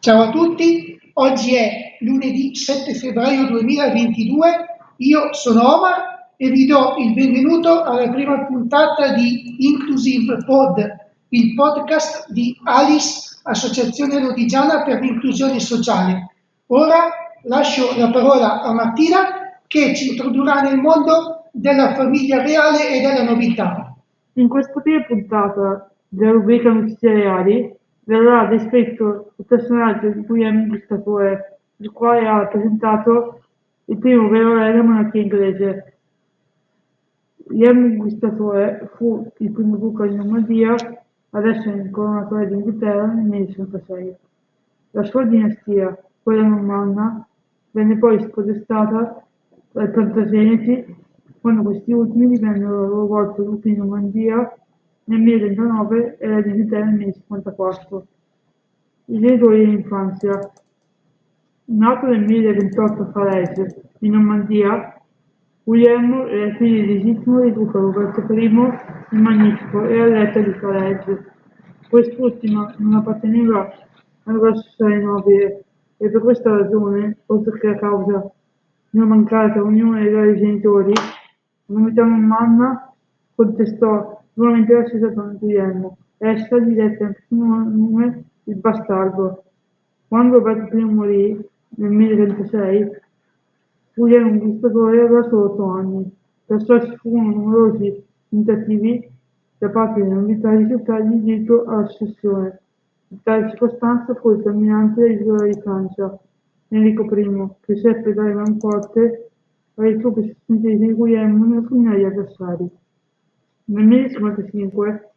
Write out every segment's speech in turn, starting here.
Ciao a tutti, oggi è lunedì 7 febbraio 2022, io sono Omar e vi do il benvenuto alla prima puntata di Inclusive Pod, il podcast di Alice, Associazione Lodigiana per l'inclusione sociale. Ora lascio la parola a Martina che ci introdurrà nel mondo della famiglia reale e della novità. In questa prima puntata della rubrica Notizie Reali verrà descritto il personaggio di cui è un dictatore, il quale ha rappresentato il primo vero re della monarchia inglese. Guistatore fu il primo duca di Normandia, adesso incoronato re d'Inghilterra nel 1066. La sua dinastia, quella normanna, venne poi spodestata dai Plantageneti quando questi ultimi divennero a loro volta duchi di Normandia nel 1039 e la d'Inghilterra nel 1054. I genitori dell'infanzia. Nato nel 1028 a Farese, in Normandia, Guglielmo era figlio legittimo di duca Roberto I il Magnifico e all'etta di Farese. Quest'ultima non apparteneva alla grossa nobile e per questa ragione, oltre che a causa di una mancata unione dei genitori, la novità normanna contestò La stessa donna Guglielmo. Essa gli dette anche il nome il bastardo. Quando Roberto I morì, nel 1036, Guglielmo il Guistatore aveva solo otto anni, perciò ci furono numerosi tentativi da parte dei nobiltà di gettargli il diritto alla successione. In tale circostanza fu il terminante dell'isola di Francia, Enrico I, che seppe dare manforte alle truppe sostenute di Guglielmo nel fulminare gli avversari. Nel 1055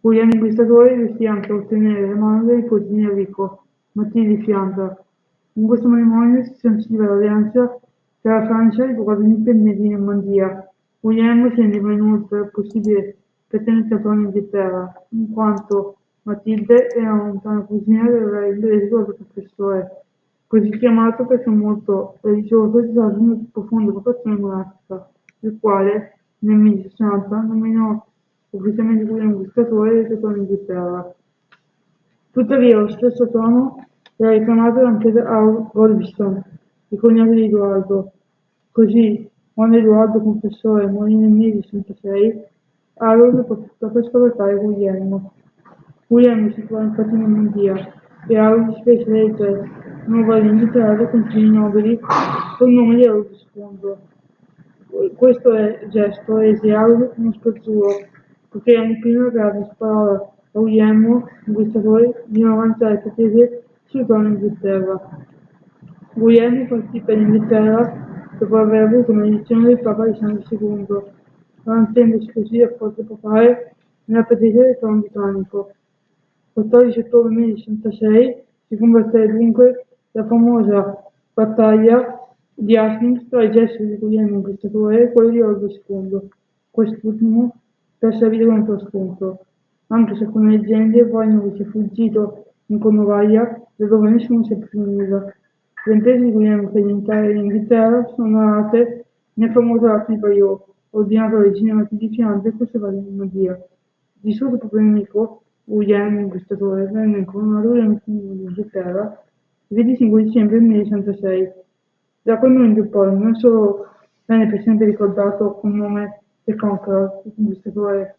Guglielmo Inquisitore riuscì anche a ottenere la mano dei nipoti di Enrico, Matilde di Fiandra. In questo matrimonio si sanciva l'alleanza tra la Francia e i popoli indipendenti di Normandia. Guglielmo si rendeva inoltre possibile pertenere al trono d'Inghilterra, in quanto Matilde era una lontana cugina del re inglese Robert professore, così chiamato perché molto religioso e di una profonda vocazione monastica, il quale nel 1060 nominò ufficialmente come conquistatore del secondo Inghilterra. Tuttavia lo stesso trono era reclamato anche da Godwinson, il cognato di Edoardo. Così, quando Edoardo confessore morì nel 1066, Harold approfittò per Guglielmo. Guglielmo si trovò infatti in Normandia e Harold si fece eleggere nuova d'Inghilterra dai consigli nobili col nome di Harold II questo gesto rese Harold uno scongiuro, poiché anni prima aveva sparò a Guglielmo, conquistatore, di non avanzare pretese sul trono d'Inghilterra. Guglielmo partì per l'Inghilterra dopo aver avuto una lezione del Papa Alessandro II, garantendosi così la forza papale nella pretesa del trono britannico. Il 14 ottobre 1066 si combatté dunque la famosa battaglia di Hastings tra i gesti di Guglielmo Inquisitore e quelli di Orgo II. Quest'ultimo perse la vita lo scontro, anche se alcune leggende vogliono che sia fuggito in Cornovaglia, da dove nessuno si è più nulla. Le imprese di Guglielmo per l'Italia l'Inghilterra sono narrate nel famoso atto di Bayeux, ordinato alla regina Matilde e conservato in Normandia. Di suo proprio nemico, Guglielmo Inquisitore, venne incoronato re d'Inghilterra il 25 dicembre 1066 da quel momento in poi non solo venne per sempre ricordato con il nome The Conqueror, il conquistatore,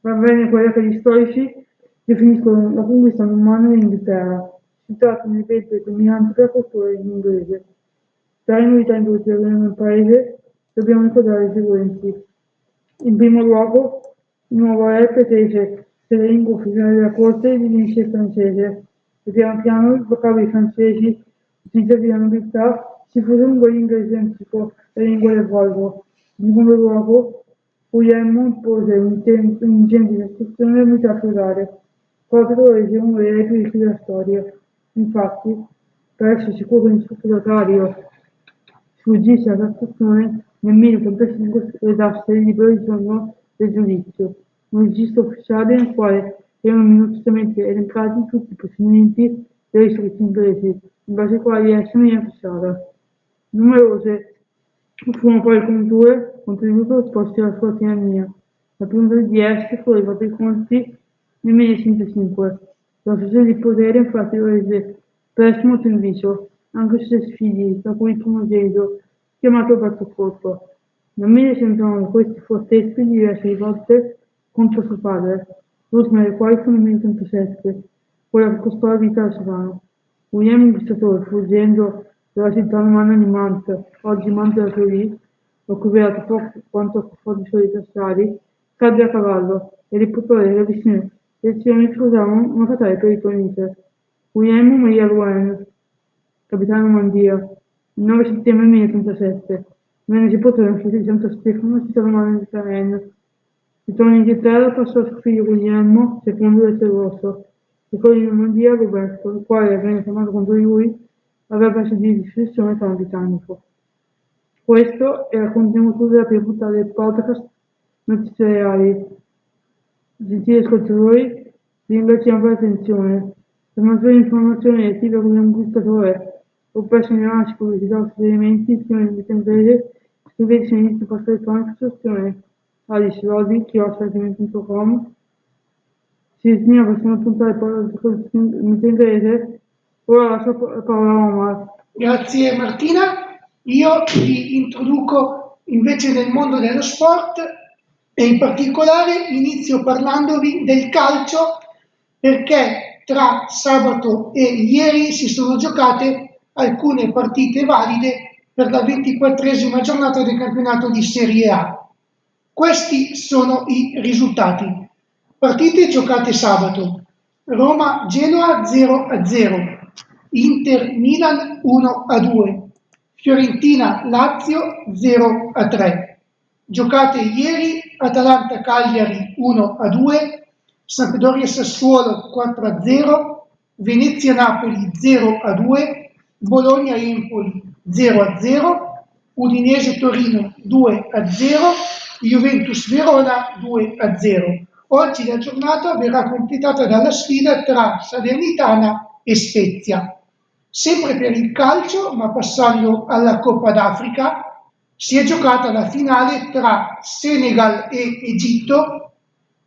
ma venne quella che gli storici definiscono la conquista normanna dell'Inghilterra. Si tratta di un evento determinante per la cultura inglese. Tra le novità introdotte nel paese dobbiamo ricordare i seguenti. In primo luogo, il nuovo re pretese che la lingua ufficiale della corte divenisse il francese e piano piano i vocaboli francesi utilizzati dalla nobiltà si furono l'inglese antico e lingua del volgo. In secondo luogo, Guglielmo impose un'ingente istruzione feudale, cosa che rese uno dei più ricchi della storia. Infatti, per essere sicuro che nessun feudatario sfuggisse alla tassazione, nel 1085 redasse il libro di giorno del giudizio, un registro ufficiale nel quale erano minutosamente elencati tutti i procedimenti delle istruzioni inglesi, in base ai quali essa veniva fissata. Numerose furono poi le congiure contenute opposte alla sua tirannia. La prima di esse fu levata ai conti nel 1005. La società di potere infatti lo rese Per molto in viso, anche se figli, da cui il primogenito, chiamato Corpo. Nel 1109 questi atteso diverse volte contro suo padre, l'ultima delle quali fu nel 1037, quella che costò la vita al sovrano. William il Guistatore, fuggendo dalla città romana di Mant, oggi Mant della Turin, occupato poco quanto fu suoi avversari, cadde a cavallo e le popolari ravvicinarono le azioni causarono una fatale pericolite. William Maria Rouen, capitano Normandia, il 9 settembre 1037, venne sepolto nella chiesa di Santo Stefano, città romana di Carene. Ritorno in Inghilterra passò a suo figlio Guglielmo II del Rosso, e quello di Normandia Roberto, il quale, venne chiamato contro di lui, aveva perso di successione tra britannico. Questo era il contenuto della prima puntata del podcast Notizie Reali. Gentili ascoltatori, vi ringraziamo per l'attenzione. Per maggiori informazioni relative con un gustatore o per segnalarci curiosità o suggerimenti, scrivete in inglese, scriveteci all'inizio posta elettronica su scrivere alicelodi.com Si destina la prossima puntata in inglese. Ora lascio la parola a Omar. Grazie Martina. Io vi introduco invece nel mondo dello sport e in particolare inizio parlandovi del calcio perché tra sabato e ieri si sono giocate alcune partite valide per la ventiquattresima giornata del campionato di Serie A. Questi sono i risultati. Partite giocate sabato. Roma-Genoa 0-0, Inter-Milan 1-2, Fiorentina-Lazio 0-3. Giocate ieri Atalanta-Cagliari 1-2, Sampdoria-Sassuolo 4-0, Venezia-Napoli 0-2, Bologna-Empoli 0-0, Udinese-Torino 2-0, Juventus-Verona 2-0. Oggi la giornata verrà completata dalla sfida tra Salernitana e Spezia. Sempre per il calcio, ma passando alla Coppa d'Africa, si è giocata la finale tra Senegal e Egitto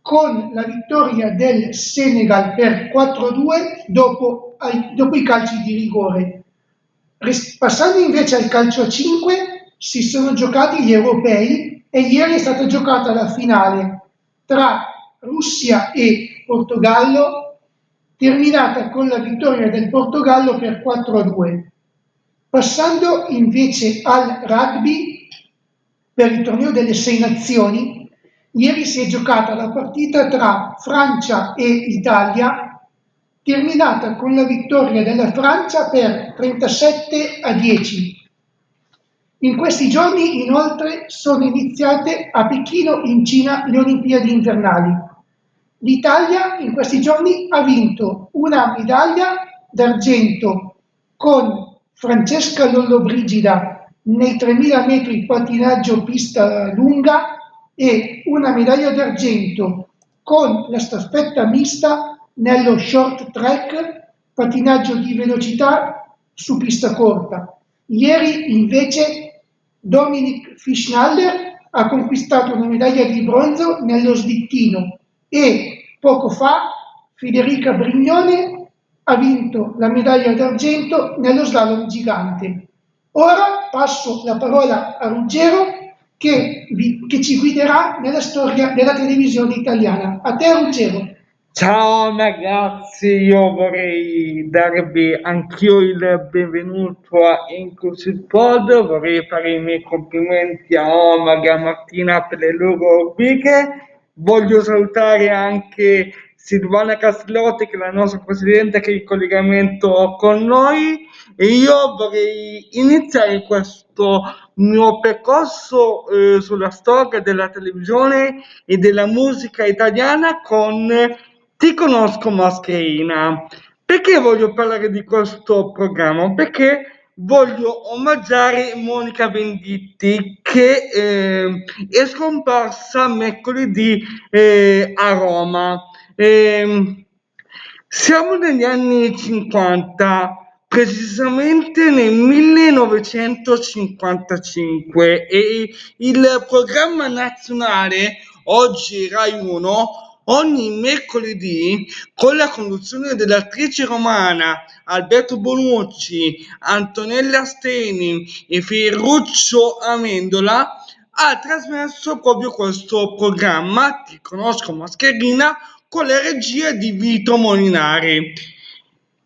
con la vittoria del Senegal per 4-2 dopo, dopo i calci di rigore. Passando invece al calcio a 5, si sono giocati gli europei e ieri è stata giocata la finale tra Russia e Portogallo, terminata con la vittoria del Portogallo per 4-2. Passando invece al rugby, per il torneo delle sei nazioni, ieri si è giocata la partita tra Francia e Italia, terminata con la vittoria della Francia per 37 a 10. In questi giorni inoltre sono iniziate a Pechino in Cina le Olimpiadi invernali. L'Italia in questi giorni ha vinto una medaglia d'argento con Francesca Lollobrigida nei 3000 metri pattinaggio pista lunga e una medaglia d'argento con la staffetta mista nello short track pattinaggio di velocità su pista corta. Ieri invece Dominic Fischnaller ha conquistato una medaglia di bronzo nello slittino e poco fa Federica Brignone ha vinto la medaglia d'argento nello slalom gigante. Ora passo la parola a Ruggero che, vi, che ci guiderà nella storia della televisione italiana. A te Ruggero. Ciao ragazzi, io vorrei darvi anch'io il benvenuto a Inclusive Pod, vorrei fare i miei complimenti a Omar e a Martina per le loro rubriche, voglio salutare anche Silvana Castellotti, che è la nostra presidente, che è in collegamento con noi e io vorrei iniziare questo mio percorso eh, sulla storia della televisione e della musica italiana con Ti conosco Mascherina. Perché voglio parlare di questo programma? Perché voglio omaggiare Monica Venditti che eh, è scomparsa mercoledì eh, a Roma. Eh, siamo negli anni 50, precisamente nel 1955 e il programma nazionale, oggi Rai 1, ogni mercoledì con la conduzione dell'attrice romana Alberto Bonucci, Antonella Steni e Ferruccio Amendola, ha trasmesso proprio questo programma Ti conosco Mascherina con la regia di Vito Molinari.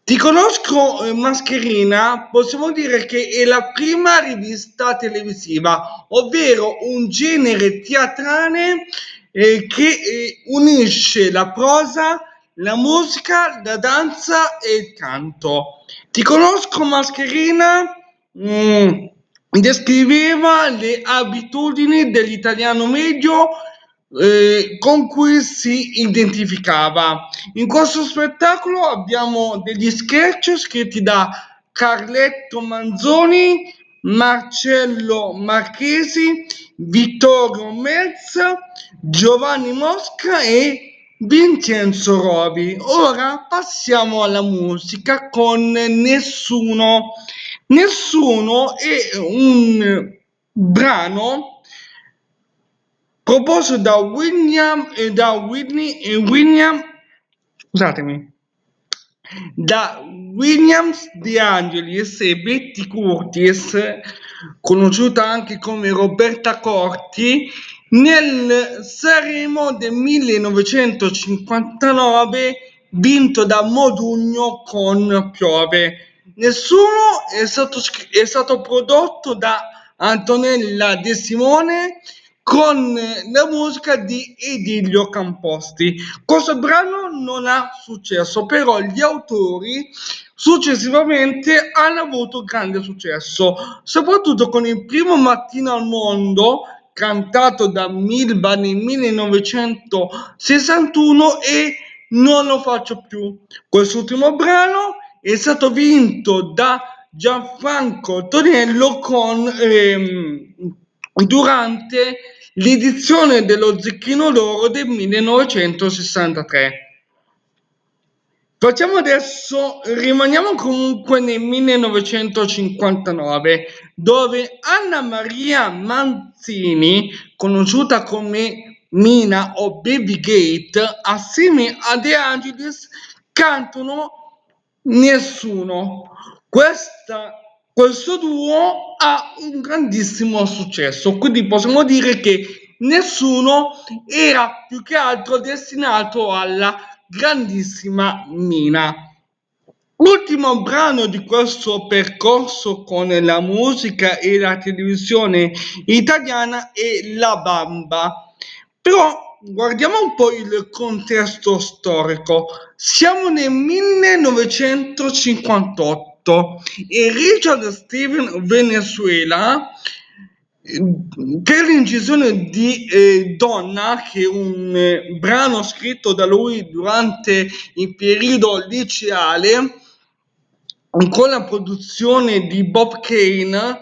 Ti conosco eh, Mascherina, possiamo dire che è la prima rivista televisiva, ovvero un genere teatrale eh, che unisce la prosa, la musica, la danza e il canto. Ti conosco Mascherina mm, descriveva le abitudini dell'italiano medio eh, con cui si identificava. In questo spettacolo abbiamo degli sketch scritti da Carletto Manzoni, Marcello Marchesi, Vittorio Mezza, Giovanni Mosca e Vincenzo Rovi. Ora passiamo alla musica con Nessuno. Nessuno è un brano proposto da William e da Whitney e William scusatemi da Williams De Angelis e Betty Curtis conosciuta anche come Roberta Corti nel Sanremo del 1959 vinto da Modugno con Piove. Nessuno è stato, è stato prodotto da Antonella De Simone con la musica di Edilio Camposti. Questo brano non ha successo, però gli autori successivamente hanno avuto grande successo, soprattutto con il primo Mattino al Mondo cantato da Milba nel 1961 e Non lo faccio più. Quest'ultimo brano è stato vinto da Gianfranco Tonello con, ehm, durante l'edizione dello Zecchino d'Oro del 1963. Facciamo adesso, rimaniamo comunque nel 1959, dove Anna Maria Manzini, conosciuta come Mina o Baby Gate, assieme a De Angelis, cantano Nessuno. Questa, questo duo ha un grandissimo successo, quindi possiamo dire che nessuno era più che altro destinato alla grandissima Mina. L'ultimo brano di questo percorso con la musica e la televisione italiana è La Bamba. Però guardiamo un po' il contesto storico. Siamo nel 1958 e Richard Steven Venezuela per l'incisione di eh, Donna, che è un eh, brano scritto da lui durante il periodo liceale, con la produzione di Bob Kane,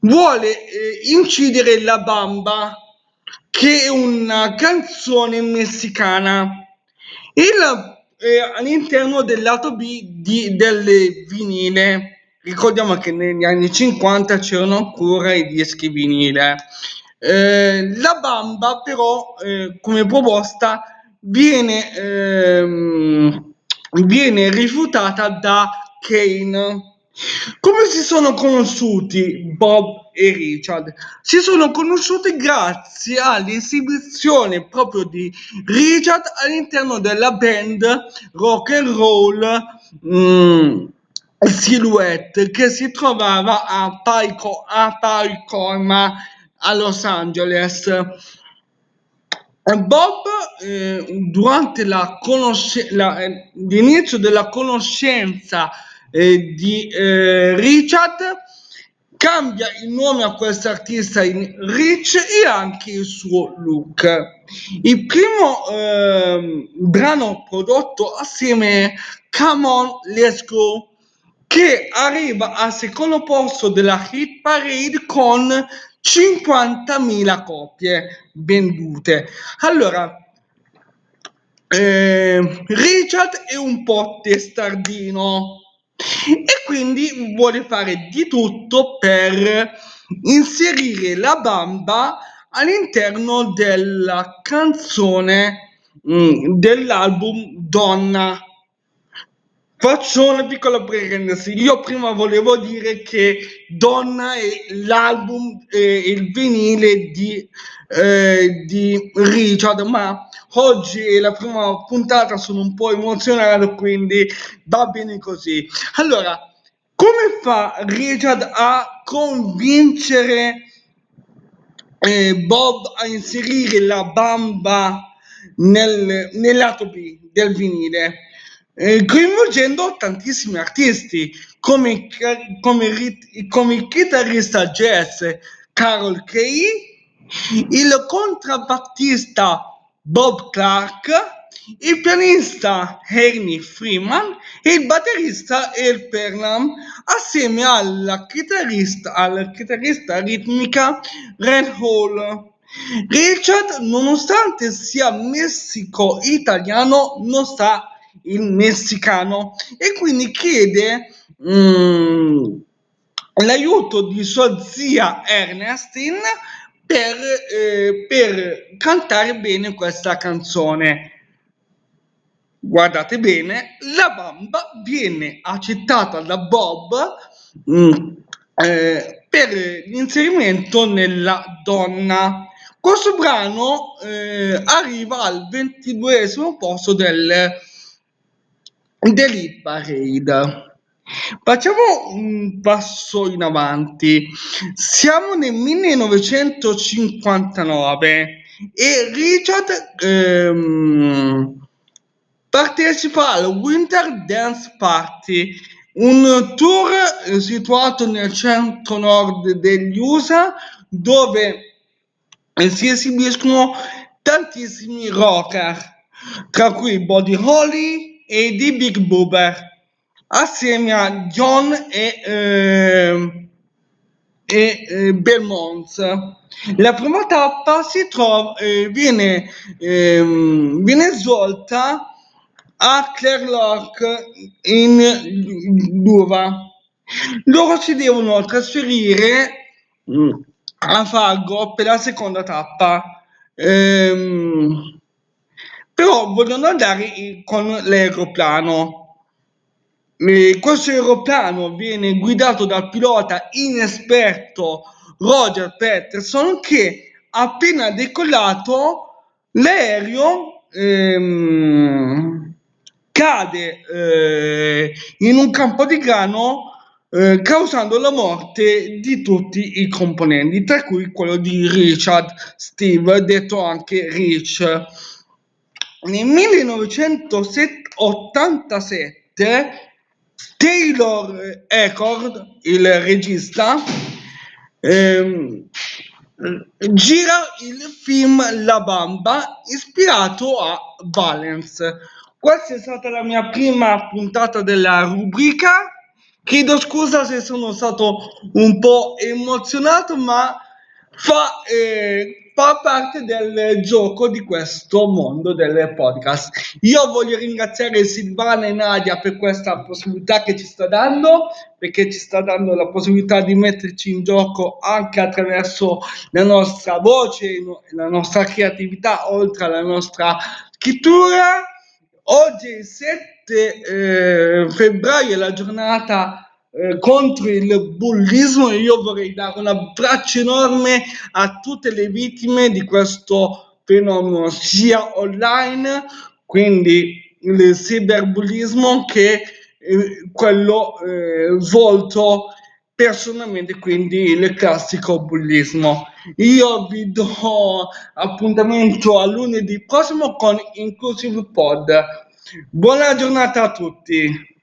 vuole eh, incidere La Bamba, che è una canzone messicana. Il, eh, all'interno del lato B di, del vinile ricordiamo che negli anni 50 c'erano ancora i dischi vinile. Eh, la Bamba però eh, come proposta viene, ehm, viene rifiutata da Kane. Come si sono conosciuti Bob e Richard? Si sono conosciuti grazie all'esibizione proprio di Richard all'interno della band rock and roll. Mm, Silhouette che si trovava a, Paico, a Paicoma a Los Angeles. Bob, eh, durante la conosce- la, eh, l'inizio della conoscenza eh, di eh, Richard, cambia il nome a questo artista in Rich e anche il suo look. Il primo ehm, brano prodotto assieme Come On, Let's Go che arriva al secondo posto della hit parade con 50.000 copie vendute. Allora, eh, Richard è un po' testardino e quindi vuole fare di tutto per inserire la bamba all'interno della canzone mm, dell'album Donna. Faccio una piccola parentesi. Io prima volevo dire che Donna è l'album, eh, il vinile di, eh, di Richard, ma oggi è la prima puntata, sono un po' emozionato, quindi va bene così. Allora, come fa Richard a convincere eh, Bob a inserire la bamba nel, nel lato B del vinile? Coinvolgendo tantissimi artisti come, come, come il chitarrista jazz Carol Kay, il contrabbattista Bob Clark, il pianista Ernie Freeman e il batterista El Perlam assieme alla chitarrista, alla chitarrista ritmica Red Hall. Richard, nonostante sia messico-italiano, non sta il messicano e quindi chiede mm, l'aiuto di sua zia Ernestine per, eh, per cantare bene questa canzone. Guardate bene, la bamba viene accettata da Bob mm, eh, per l'inserimento nella donna. Questo brano eh, arriva al ventiduesimo posto del Delete Parade. Facciamo un passo in avanti. Siamo nel 1959 e Richard ehm, partecipa al Winter Dance Party, un tour situato nel centro-nord degli USA dove si esibiscono tantissimi rocker, tra cui Body Holly, e di Big Boober assieme a John e, eh, e eh, Belmont. La prima tappa si trova, eh, viene, ehm, viene svolta a Clairlock in Luva. Loro si devono trasferire mm, a Fargo per la seconda tappa. Ehm, però vogliono andare con l'aeroplano. E questo aeroplano viene guidato dal pilota inesperto Roger Peterson che appena decollato l'aereo ehm, cade eh, in un campo di grano eh, causando la morte di tutti i componenti, tra cui quello di Richard Steve, detto anche Rich. Nel 1987 Taylor Ecord, il regista, ehm, gira il film La Bamba ispirato a Valence. Questa è stata la mia prima puntata della rubrica. Chiedo scusa se sono stato un po' emozionato, ma fa, eh, fa parte del gioco di questo mondo del podcast. Io voglio ringraziare Silvana e Nadia per questa possibilità che ci sta dando, perché ci sta dando la possibilità di metterci in gioco anche attraverso la nostra voce, la nostra creatività, oltre alla nostra scrittura. Oggi è il 7 eh, febbraio, è la giornata eh, contro il bullismo io vorrei dare un abbraccio enorme a tutte le vittime di questo fenomeno, sia online, quindi il cyberbullismo, che eh, quello eh, svolto personalmente, quindi il classico bullismo. Io vi do appuntamento a lunedì prossimo con Inclusive Pod. Buona giornata a tutti.